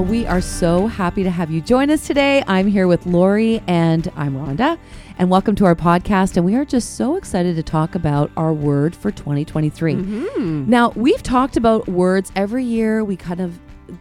Well, we are so happy to have you join us today. I'm here with Lori and I'm Rhonda, and welcome to our podcast. And we are just so excited to talk about our word for 2023. Mm-hmm. Now, we've talked about words every year. We kind of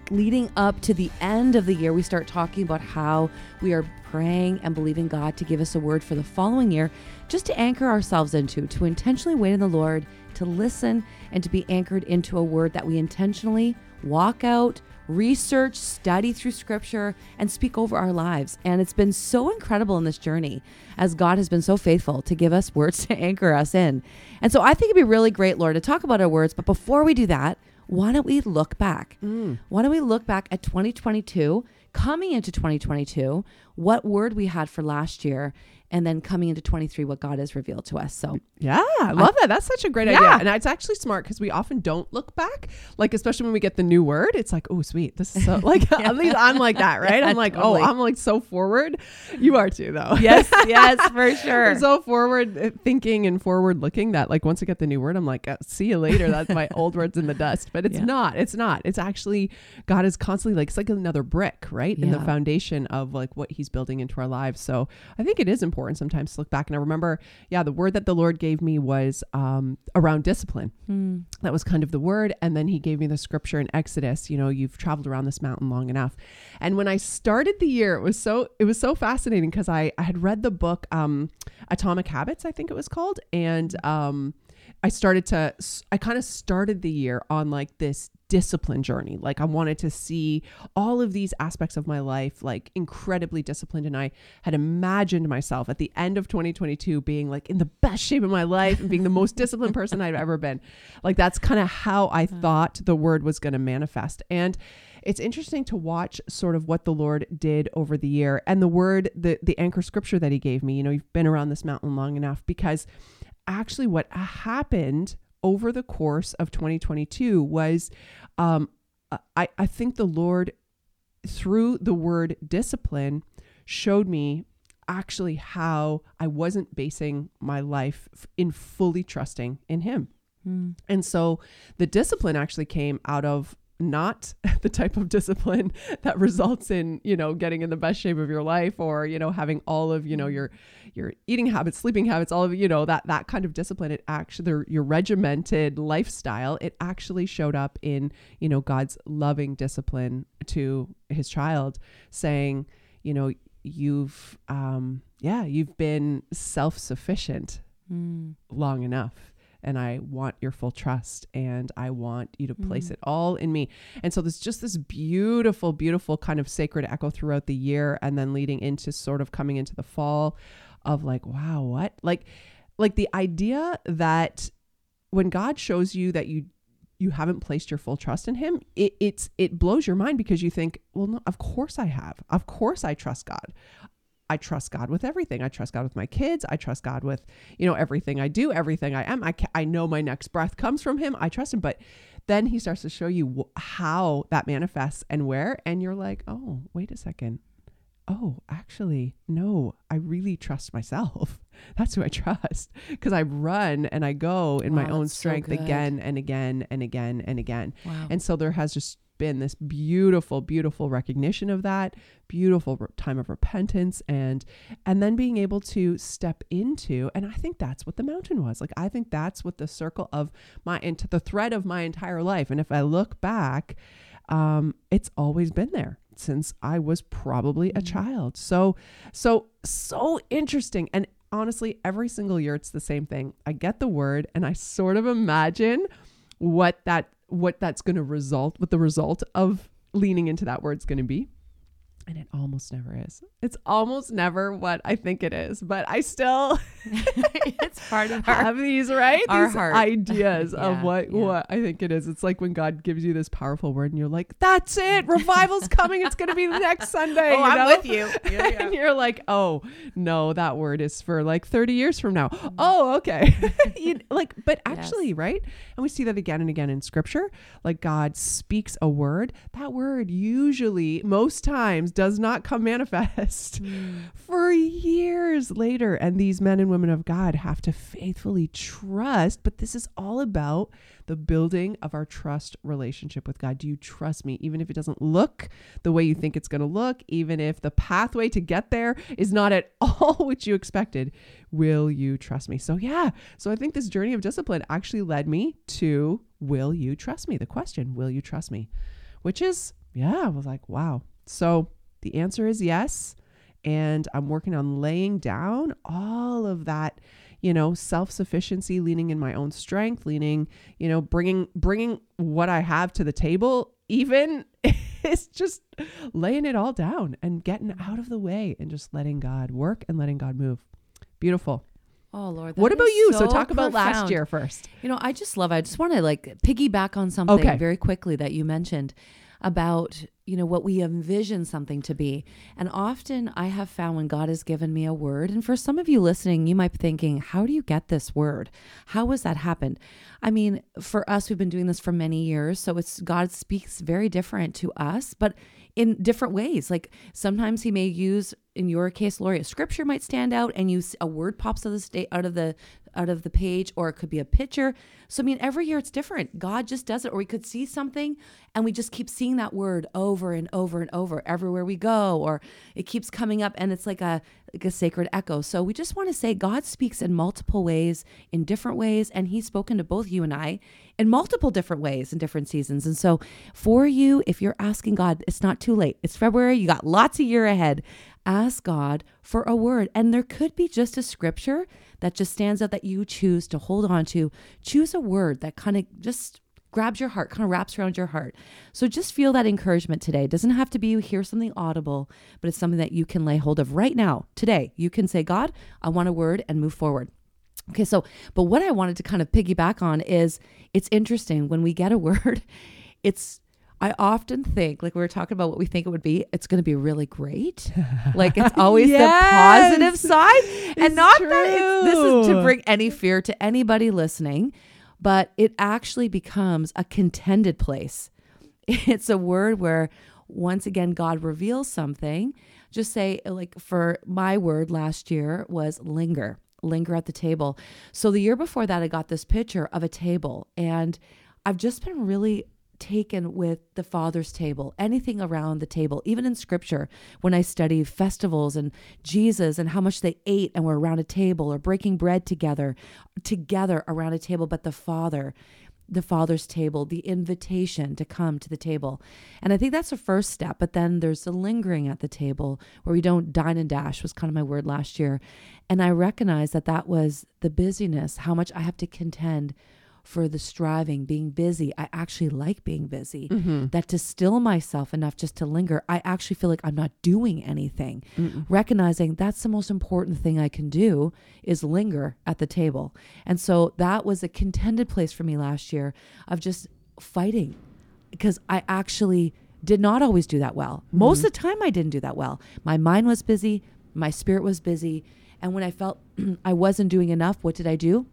leading up to the end of the year, we start talking about how we are praying and believing God to give us a word for the following year, just to anchor ourselves into, to intentionally wait in the Lord, to listen, and to be anchored into a word that we intentionally walk out, research, study through scripture, and speak over our lives. And it's been so incredible in this journey as God has been so faithful to give us words to anchor us in. And so I think it'd be really great, Lord, to talk about our words. But before we do that, why don't we look back? Mm. Why don't we look back at 2022, coming into 2022, what word we had for last year, and then coming into 23, what God has revealed to us. So Yeah, I love that. That's such a great Yeah. idea. And it's actually smart because we often don't look back. Like, especially when we get the new word, it's like, oh, sweet. This is so, like, at least I'm like that, right? Yeah, I'm like, totally. oh, I'm like so forward. You are too, though. yes, yes, for sure. We're so forward uh, thinking and forward looking that, like, once I get the new word, I'm like, uh, see you later. That's my old words in the dust. But it's not. It's not. It's actually, God is constantly like, it's like another brick, right? In the foundation of like what He's building into our lives. So I think it is important sometimes to look back. And I remember, yeah, the word that the Lord gave me was um, around discipline. Hmm. That was kind of the word. And then he gave me the scripture in Exodus, you know, you've traveled around this mountain long enough. And when I started the year, it was so it was so fascinating because I, I had read the book um Atomic Habits, I think it was called. And um I started to I kind of started the year on like this discipline journey. Like I wanted to see all of these aspects of my life like incredibly disciplined and I had imagined myself at the end of 2022 being like in the best shape of my life and being the most disciplined person I've ever been. Like that's kind of how I thought the word was going to manifest. And it's interesting to watch sort of what the Lord did over the year and the word the the anchor scripture that he gave me. You know, you've been around this mountain long enough because actually what happened over the course of 2022 was um I I think the Lord through the word discipline showed me actually how I wasn't basing my life in fully trusting in him. Hmm. And so the discipline actually came out of not the type of discipline that results in, you know, getting in the best shape of your life or, you know, having all of, you know, your your eating habits, sleeping habits, all of, you know, that that kind of discipline. It actually your regimented lifestyle, it actually showed up in, you know, God's loving discipline to his child saying, you know, you've um yeah, you've been self-sufficient Hmm. long enough and I want your full trust and I want you to place mm. it all in me. And so there's just this beautiful, beautiful kind of sacred echo throughout the year and then leading into sort of coming into the fall of like, wow, what? Like like the idea that when God shows you that you you haven't placed your full trust in him, it, it's it blows your mind because you think, well, no, of course I have. Of course I trust God. I trust God with everything. I trust God with my kids. I trust God with, you know, everything I do, everything I am. I, ca- I know my next breath comes from him. I trust him. But then he starts to show you wh- how that manifests and where. And you're like, oh, wait a second. Oh, actually, no, I really trust myself. That's who I trust because I run and I go in my own that's so strength again and again and again and again. Wow. And so there has just been this beautiful, beautiful recognition of that, beautiful time of repentance, and and then being able to step into. And I think that's what the mountain was. Like I think that's what the circle of my into the thread of my entire life. And if I look back, um, it's always been there since I was probably a child. So so so interesting. And honestly, every single year it's the same thing. I get the word and I sort of imagine what that what that's going to result what the result of leaning into that word's going to be and it almost never is. It's almost never what i think it is but i still it's part of our have these right? our these heart. ideas Yeah, of what yeah. what i think it is. It's like when god gives you this powerful word and you're like that's it revival's coming. It's going to be the next sunday Oh, I'm with you. Yeah, yeah. and you're like oh no that word is for like 30 years from now. Mm. oh okay. You- like but actually right? And we see that again and again in scripture. Like god speaks a word. That word usually most times does not come manifest hmm. for years later. And these men and women of God have to faithfully trust. But this is all about the building of our trust relationship with God. Do you trust me? Even if it doesn't look the way you think it's going to look, even if the pathway to get there is not at all what you expected, will you trust me? So, yeah. So, I think this journey of discipline actually led me to will you trust me? The question, will you trust me? Which is, yeah, I was like, wow. So, the answer is yes. And I'm working on laying down all of that you know self-sufficiency leaning in my own strength leaning you know bringing bringing what i have to the table even it's just laying it all down and getting mm-hmm. out of the way and just letting god work and letting god move beautiful Oh Lord. what about you so, talk about last year first You know, I just love. I just want to like piggyback on something Okay. very quickly that you mentioned about you know what we envision something to be. And often I have found when God has given me a word, and for some of you listening, you might be thinking, "How do you get this word? How has that happened?" I mean, for us, we've been doing this for many years, so it's God speaks very different to us, but in different ways. Like sometimes He may use, in your case, Lori, a scripture might stand out, and you a word pops out of the out of the out of the page, or it could be a picture. So I mean, every year it's different. God just does it, or we could see something, and we just keep seeing that word over and over and over everywhere we go, or it keeps coming up, and it's like a like a sacred echo. So we just want to say God speaks in multiple ways, in different ways, and He's spoken to both you and I in multiple different ways in different seasons. And so for you, if you're asking God, it's not too late. It's February. You got lots of year ahead. Ask God for a word, and there could be just a scripture that just stands out that you choose to hold on to. Choose a word that kind of just grabs your heart, kind of wraps around your heart. So just feel that encouragement today. It doesn't have to be you hear something audible, but it's something that you can lay hold of right now, today. You can say, God, I want a word and move forward. Okay, so, but what I wanted to kind of piggyback on is it's interesting when we get a word, it's, I often think, like we were talking about what we think it would be, it's going to be really great. Like it's always Yes! the positive side. and not that it's, this is to bring any fear to anybody listening, but it actually becomes a contended place. It's a word where once again God reveals something. Just say like for my word last year was linger. Linger at the table. So the year before that I got this picture of a table and I've just been really taken with the father's table anything around the table even in scripture when i study festivals and jesus and how much they ate and were around a table or breaking bread together together around a table but the father the father's table the invitation to come to the table. And i think that's the first step but then there's the lingering at the table where we don't dine and dash was kind of my word last year. And i recognize that that was the busyness how much i have to contend for the striving, being busy. I actually like being busy. Mm-hmm. That to still myself enough just to linger, I actually feel like I'm not doing anything. Recognizing that's the most important thing I can do is linger at the table. And so that was a contended place for me last year of just fighting because I actually did not always do that well. Mm-hmm. Most of the time, I didn't do that well. My mind was busy, my spirit was busy. And when I felt I wasn't doing enough, what did I do?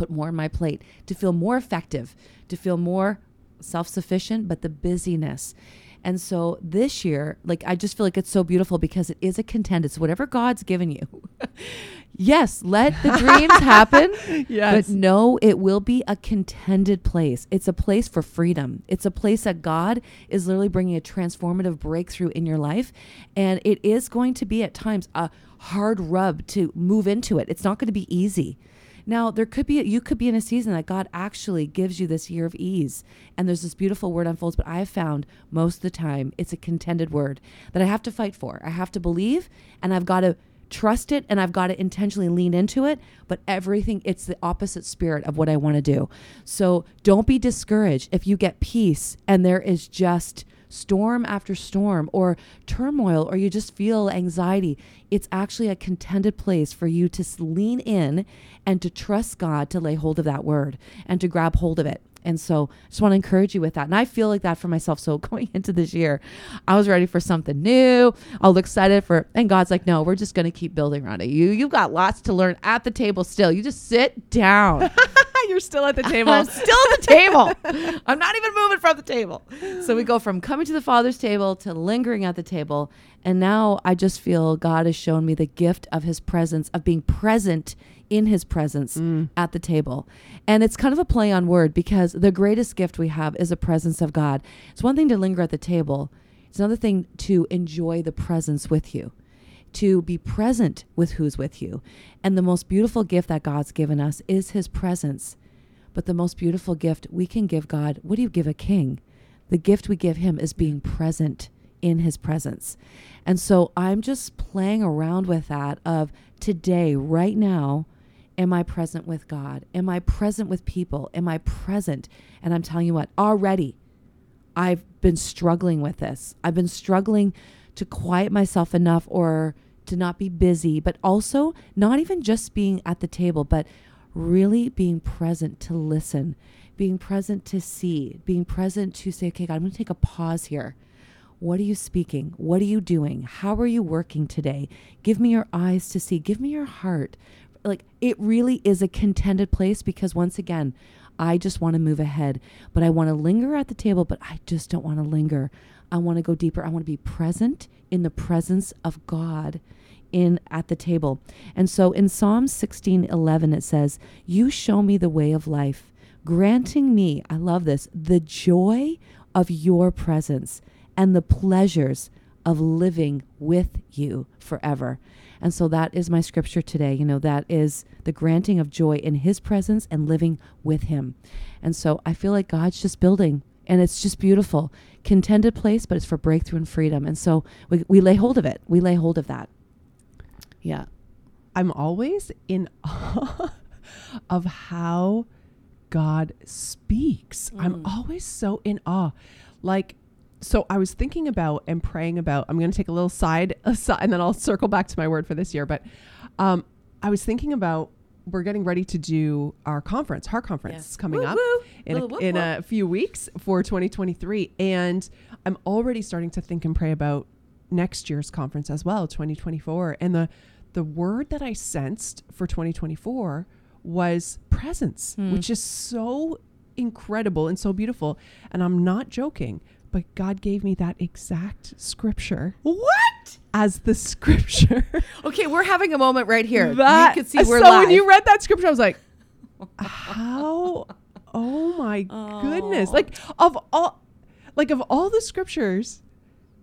Put more on my plate to feel more effective, to feel more self sufficient, but the busyness. And so this year, like, I just feel like it's so beautiful because it is a contend. It's whatever God's given you. yes, let the dreams happen. Yes. But no, it will be a contended place. It's a place for freedom. It's a place that God is literally bringing a transformative breakthrough in your life. And it is going to be at times a hard rub to move into it. It's not going to be easy. Now, there could be, you could be in a season that God actually gives you this year of ease. And there's this beautiful word unfolds, but I have found most of the time it's a contended word that I have to fight for. I have to believe and I've got to trust it and I've got to intentionally lean into it. But everything, it's the opposite spirit of what I want to do. So don't be discouraged if you get peace and there is just storm after storm or turmoil or you just feel anxiety. It's actually a contended place for you to lean in and to trust God to lay hold of that word and to grab hold of it. And so I just want to encourage you with that. And I feel like that for myself. So going into this year, I was ready for something new. All excited for and God's like, no, we're just gonna keep building around it. You you've got lots to learn at the table still. You just sit down. You're still at the table. I'm still at the table. I'm not even moving from the table. So we go from coming to the Father's table to lingering at the table. And now I just feel God has shown me the gift of his presence, of being present in his presence Mm. at the table. And it's kind of a play on word because the greatest gift we have is the presence of God. It's one thing to linger at the table, it's another thing to enjoy the presence with you, to be present with who's with you. And the most beautiful gift that God's given us is his presence. But the most beautiful gift we can give God, what do you give a king? The gift we give him is being present in his presence. And so I'm just playing around with that of today, right now, am I present with God? Am I present with people? Am I present? And I'm telling you what, already I've been struggling with this. I've been struggling to quiet myself enough or to not be busy, but also not even just being at the table, but really being present to listen, being present to see, being present to say, okay, God, I'm going to take a pause here. What are you speaking? What are you doing? How are you working today? Give me your eyes to see. Give me your heart. Like it really is a contended place because once again, I just want to move ahead, but I want to linger at the table, but I just don't want to linger. I want to go deeper. I want to be present in the presence of God in at the table. And so in Psalm 16:11 it says, "You show me the way of life, granting me, I love this, the joy of your presence and the pleasures of living with you forever." And so that is my scripture today. You know, that is the granting of joy in his presence and living with him. And so I feel like God's just building and it's just beautiful. Contended place, but it's for breakthrough and freedom. And so we, we lay hold of it. We lay hold of that. Yeah. I'm always in awe of how God speaks. I'm Mm. always so in awe. Like, so I was thinking about and praying about. I'm going to take a little side aside, and then I'll circle back to my word for this year. But um, I was thinking about we're getting ready to do our conference, Heart Conference, Yes. coming Woo, up woo. in a, whoop, in whoop. a few weeks for 2023, and I'm already starting to think and pray about next year's conference as well, 2024, and the the word that I sensed for 2024 was presence, Hmm. which is so incredible and so beautiful. And I'm not joking, but God gave me that exact scripture What? as the scripture. Okay, we're having a moment right here. That- you can see we're so live. when you read that scripture, I was like, how? Oh my goodness! Oh. Like of all, like of all the scriptures,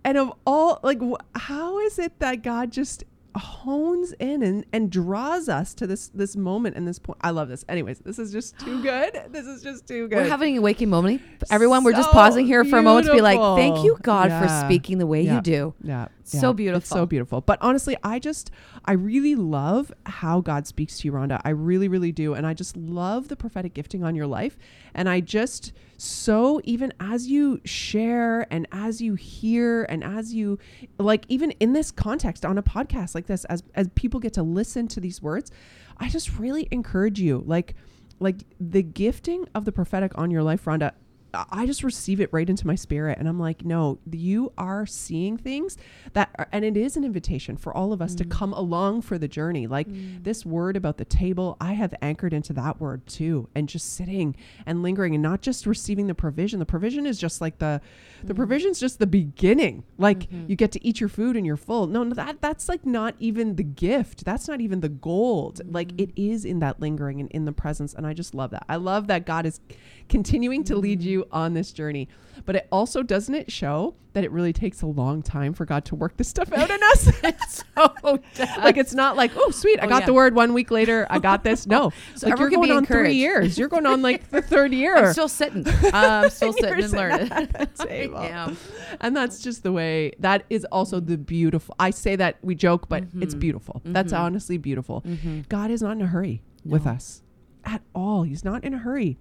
and of all, like wh- how is it that God just hones in and, and draws us to this this moment and this point? I love this. Anyways, this is just too good. This is just too good. we're having a waking moment. Everyone, we're just pausing here for a moment to be like, thank you, God, for speaking the way Yeah. you do. Yeah. So beautiful. It's so beautiful. But honestly, I just, I really love how God speaks to you, Rhonda. I really, really do. And I just love the prophetic gifting on your life. And I just, so even as you share and as you hear and as you, like, even in this context on a podcast like this, as, as people get to listen to these words, I just really encourage you, like, like the gifting of the prophetic on your life, Rhonda, I- just receive it right into my spirit. And I'm like, no, you are seeing things that, are, and it is an invitation for all of us to mm. come along for the journey. Like mm. this word about the table, I have anchored into that word too. And just sitting and lingering and not just receiving the provision. The provision is just like the, the mm. provision's just the beginning. Like mm-hmm. you get to eat your food and you're full. No, no, that, that's like not even the gift. That's not even the gold. Like mm-hmm. it is in that lingering and in the presence. And I just love that. I love that God is continuing to lead you on this journey. But it also doesn't it show that it really takes a long time for God to work this stuff out in us? so like it's not like, oh sweet, I Oh, got yeah. the word one week later, I got this. No. So like you're going on three years. You're going on like the third year. I'm still sitting. I'm still sitting and learning. at that I table. am. And that's just the way that is also the beautiful. I say that we joke, but it's Mhm. beautiful. That's Mhm. honestly beautiful. Mhm. God is not in a hurry with us at all. He's not in a hurry.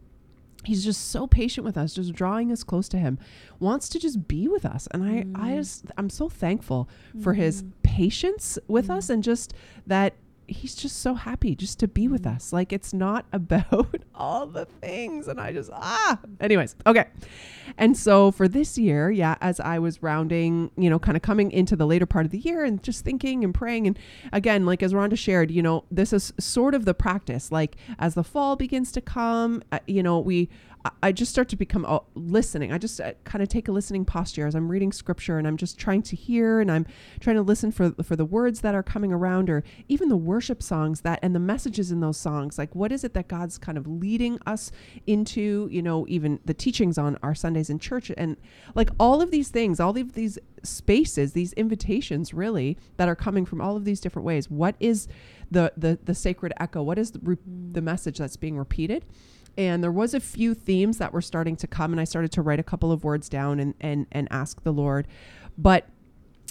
He's just so patient with us, just drawing us close to him. Wants to just be with us. And I I Mm. just I'm so thankful for his Mhm. patience with Mm. us and just that he's just so happy just to be with Mm. us. Like it's not about all the things. And I just, ah, anyways, okay. And so for this year, yeah, as I was rounding, you know, kind of coming into the later part of the year and just thinking and praying. And again, like as Rhonda shared, you know, this is sort of the practice. Like as the fall begins to come, uh, you know, we, I- just start to become uh, listening. I just uh, kind of take a listening posture as I'm reading scripture and I'm just trying to hear and I'm trying to listen for for the words that are coming around or even the worship songs that and the messages in those songs. Like what is it that God's kind of leading us into, you know, even the teachings on our Sundays in church and like all of these things, all of these spaces, these invitations really that are coming from all of these different ways. What is the the the sacred echo? What is the, re- the message that's being repeated? And there was a few themes that were starting to come and i started to write a couple of words down and and and ask the lord. But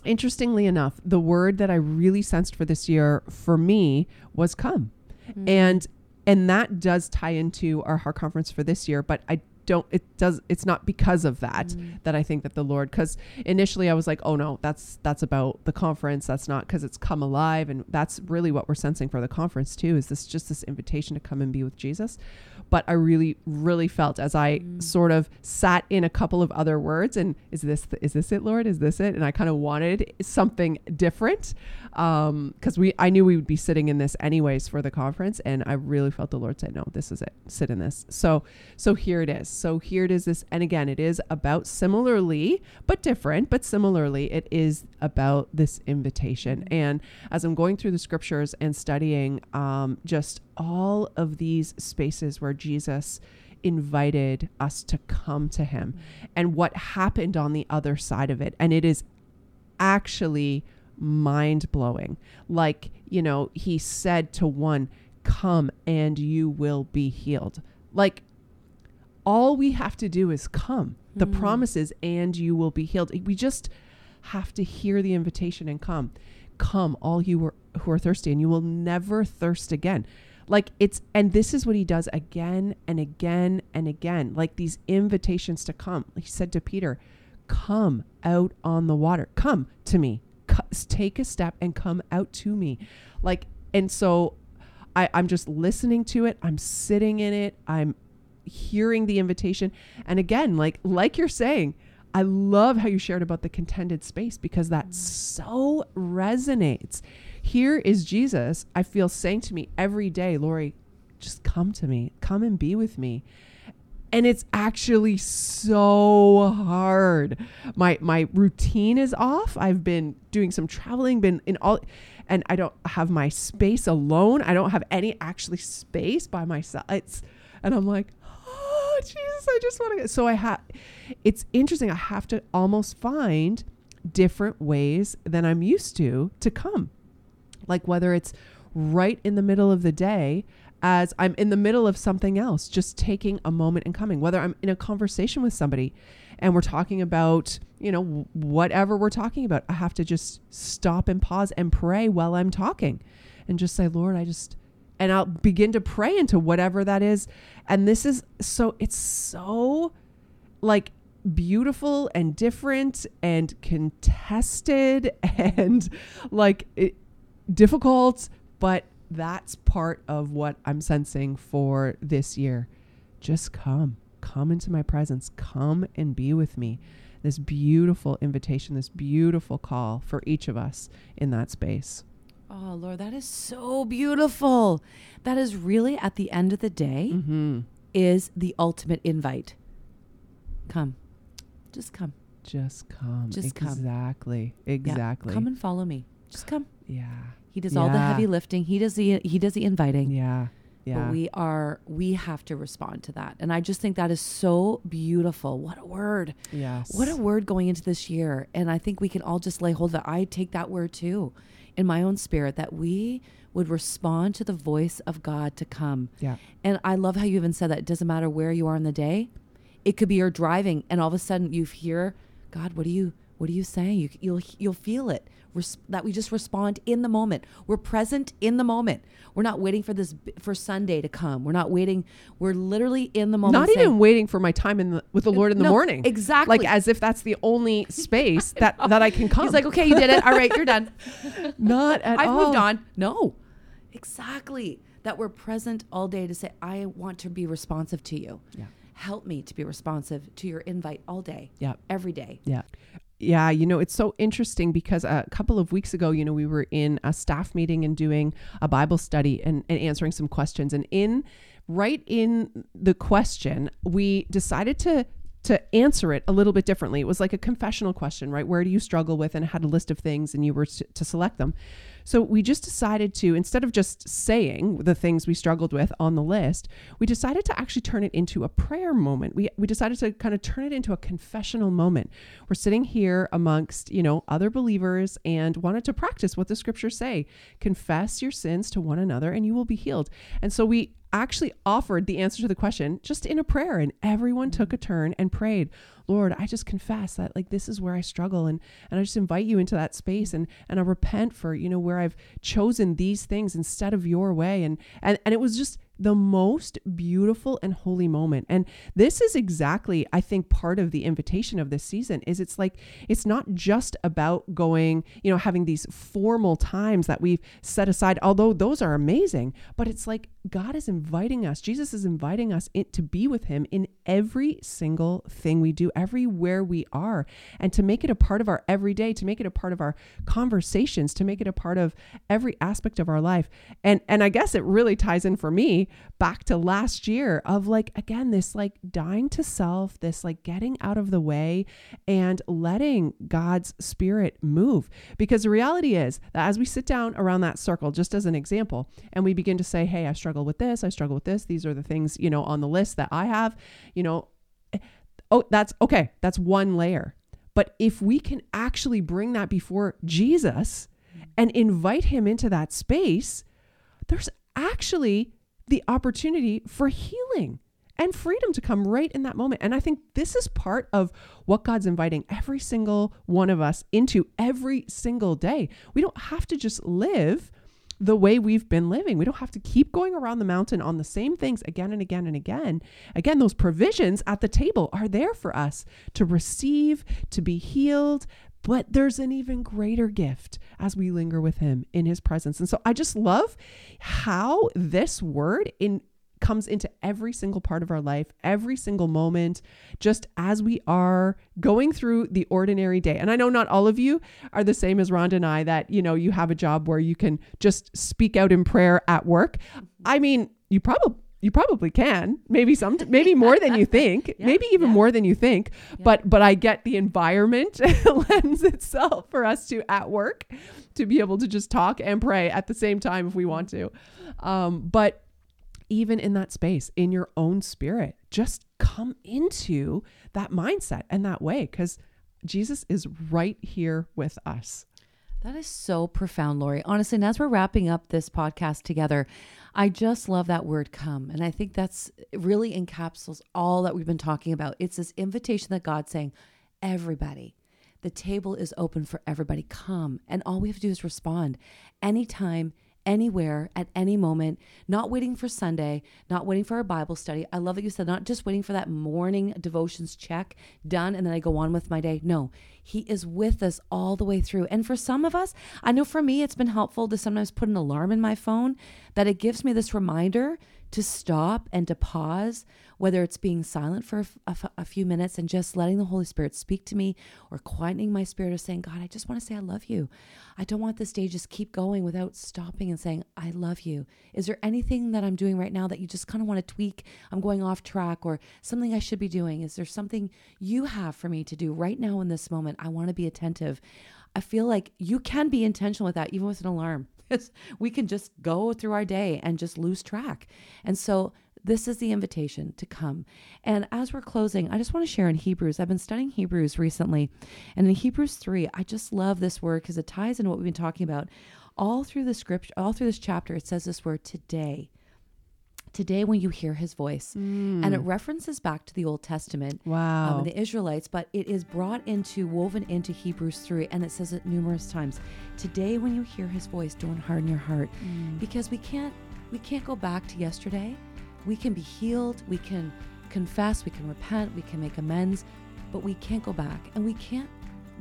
interestingly enough the word that i really sensed for this year for me was come. Mm. And and that does tie into our heart conference for this year but i don't it does it's not because of that mm. that i think that the lord because initially i was like oh no that's that's about the conference. That's not because it's come alive. And that's really what we're sensing for the conference too is this just this invitation to come and be with jesus. But i really really felt as i mm. sort of sat in a couple of other words and is this the, is this it lord? Is this it? And i kind of wanted something different um because we i knew we would be sitting in this anyways for the conference and i really felt the lord say no this is it. Sit in this. So so here it is. So here it is this and again it is about similarly but different but similarly it is about this invitation. And as i'm going through the scriptures and studying um just all of these spaces where jesus invited us to come to him and what happened on the other side of it and it is actually mind blowing. Like, you know, he said to one, Come and you will be healed. Like, all we have to do is come. The mm. promise is, and you will be healed. We just have to hear the invitation and come. Come, all you who are, who are thirsty, and you will never thirst again. Like it's, and this is what he does again and again and again. Like these invitations to come. He said to Peter, Come out on the water. Come to me. Take a step and come out to me. Like, and so I, I'm just listening to it. I'm sitting in it. I'm hearing the invitation. And again, like like you're saying, I love how you shared about the contended space because that mm. so resonates. Here is Jesus, I feel saying to me every day, Lori, just come to me. Come and be with me. And it's actually so hard. My my routine is off. I've been doing some traveling, been in all and I don't have my space alone. I don't have any actually space by myself. It's and I'm like, oh Jesus, I just want to. So I have. It's interesting. I have to almost find different ways than I'm used to to come. Like whether it's right in the middle of the day as I'm in the middle of something else, just taking a moment and coming, whether I'm in a conversation with somebody and we're talking about, you know, whatever we're talking about, I have to just stop and pause and pray while I'm talking and just say, Lord, I just, and I'll begin to pray into whatever that is. And this is so, it's so like beautiful and different and contested and like it, difficult, but that's part of what I'm sensing for this year. Just come, come into my presence, come and be with me. This beautiful invitation, this beautiful call for each of us in that space. Oh, Lord, that is so beautiful. That is really at the end of the day Mm-hmm. is the ultimate invite. Come. Just come. Just come. Just come. exactly. Yeah, Exactly. Come and follow me. Just come. yeah. He does all the Yeah. heavy lifting. He does the he does the inviting. Yeah. Yeah. But we are we have to respond to that. And I just think that is so beautiful. What a word. yes. What a word going into this year. And I think we can all just lay hold of it. I take that word too in my own spirit that we would respond to the voice of God to come. Yeah. And I love how you even said that it doesn't matter where you are in the day. It could be you're driving and all of a sudden you hear, God, what are you what are you saying? You, you'll you'll feel it. Res- that we just respond in the moment. We're present in the moment. We're not waiting for this b- for Sunday to come. We're not waiting. We're literally in the moment. Not saying, even waiting for my time in the, with the Lord in the No, morning. exactly. Like as if that's the only space that that I can come. He's like, okay, you did it. All right, you're done. not at all. I've moved on. No, Exactly. That we're present all day to say, I want to be responsive to you. Yeah. Help me to be responsive to your invite all day, Yeah. every day. Yeah. Yeah, you know, it's so interesting because a couple of weeks ago, you know, we were in a staff meeting and doing a Bible study and, and answering some questions. And in right in the question, we decided to to answer it a little bit differently. It was like a confessional question, right? Where do you struggle with? And had a list of things and you were to, to select them. So we just decided to, instead of just saying the things we struggled with on the list, we decided to actually turn it into a prayer moment. We, we decided to kind of turn it into a confessional moment. We're sitting here amongst, you know, other believers and wanted to practice what the scriptures say. Confess your sins to one another and you will be healed. And so we actually offered the answer to the question just in a prayer and everyone took a mm. turn and prayed lord i just confess that like this is where i struggle and and i just invite you into that space and and i repent for you know where i've chosen these things instead of your way and and, and it was just the most beautiful and holy moment and this is exactly i think part of the invitation of this season is it's like it's not just about going you know having these formal times that we've set aside although those are amazing but it's like god is inviting us jesus is inviting us in, to be with him in every single thing we do everywhere we are and to make it a part of our everyday to make it a part of our conversations to make it a part of every aspect of our life. And and i guess it really ties in for me back to last year of like again this like dying to self this like getting out of the way and letting god's spirit move. Because the reality is that as we sit down around that circle just as an example and we begin to say hey i struggle with this i struggle with this these are the things you know on the list that i have you know eh, oh that's okay that's one layer but if we can actually bring that before jesus and invite him into that space there's actually the opportunity for healing and freedom to come right in that moment. And I think this is part of what God's inviting every single one of us into every single day. We don't have to just live the way we've been living. We don't have to keep going around the mountain on the same things again and again and again. Again, those provisions at the table are there for us to receive, to be healed, but there's an even greater gift as we linger with him in his presence. And so I just love how this word in comes into every single part of our life, every single moment, just as we are going through the ordinary day. And I know not all of you are the same as Rhonda and I that, you know, you have a job where you can just speak out in prayer at work. I mean, you probably you probably can maybe some maybe more than you think Yeah, maybe even yeah. more than you think Yeah. but but i get the environment lends itself for us to at work to be able to just talk and pray at the same time if we want to um but even in that space in your own spirit just come into that mindset and that way because jesus is right here with us That is so profound, Lori. Honestly, and as we're wrapping up this podcast together, I just love that word come. And I think that's really encapsulates all that we've been talking about. It's this invitation that God's saying, everybody, the table is open for everybody. Come. And all we have to do is respond anytime, anywhere, at any moment, not waiting for Sunday, not waiting for a Bible study. I love that you said, not just waiting for that morning devotions check done and then I go on with my day. No, He is with us all the way through. And for some of us, I know for me, it's been helpful to sometimes put an alarm in my phone that it gives me this reminder to stop and to pause, whether it's being silent for a few minutes and just letting the Holy Spirit speak to me or quietening my spirit or saying, God, I just want to say I love you. I don't want this day just keep going without stopping and saying, I love you. Is there anything that I'm doing right now that you just kind of want to tweak? I'm going off track or something I should be doing? Is there something you have for me to do right now in this moment? I want to be attentive. I feel like you can be intentional with that, even with an alarm. We can just go through our day and just lose track. And so this is the invitation to come. And as we're closing, I just want to share in Hebrews. I've been studying Hebrews recently. And in Hebrews 3, I just love this word because it ties into what we've been talking about. All through the script, all through this chapter, it says this word today. Today, when you hear his voice. Mm. And it references back to the Old Testament um, wow and the Israelites, but it is brought into, woven into Hebrews 3, and it says it numerous times. Today, when you hear his voice, don't harden your heart. Mm. Because we can't we can't go back to yesterday. We can be healed, we can confess, we can repent, we can make amends, but we can't go back. And we can't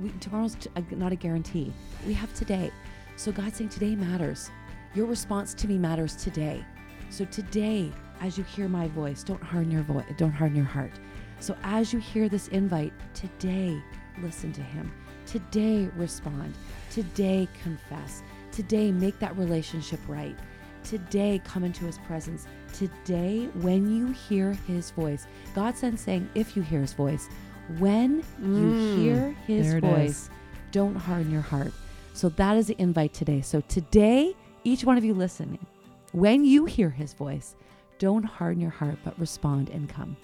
we, tomorrow's t- a- not a guarantee. We have today. So God's saying today matters. Your response to me matters today. So today, as you hear my voice, don't harden your voice, don't harden your heart. So as you hear this invite, today listen to him. Today respond. Today confess. Today make that relationship right. Today come into his presence. Today when you hear his voice. God sends saying if you hear his voice, when Mm, you hear his voice, is. don't harden your heart. So that is the invite today. So today, each one of you listening, when you hear his voice, don't harden your heart, but respond and come.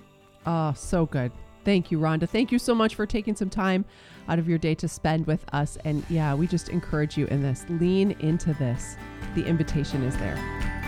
Oh, so good. Thank you, Rhonda. Thank you so much for taking some time out of your day to spend with us. And yeah, we just encourage you in this. Lean into this. The invitation is there.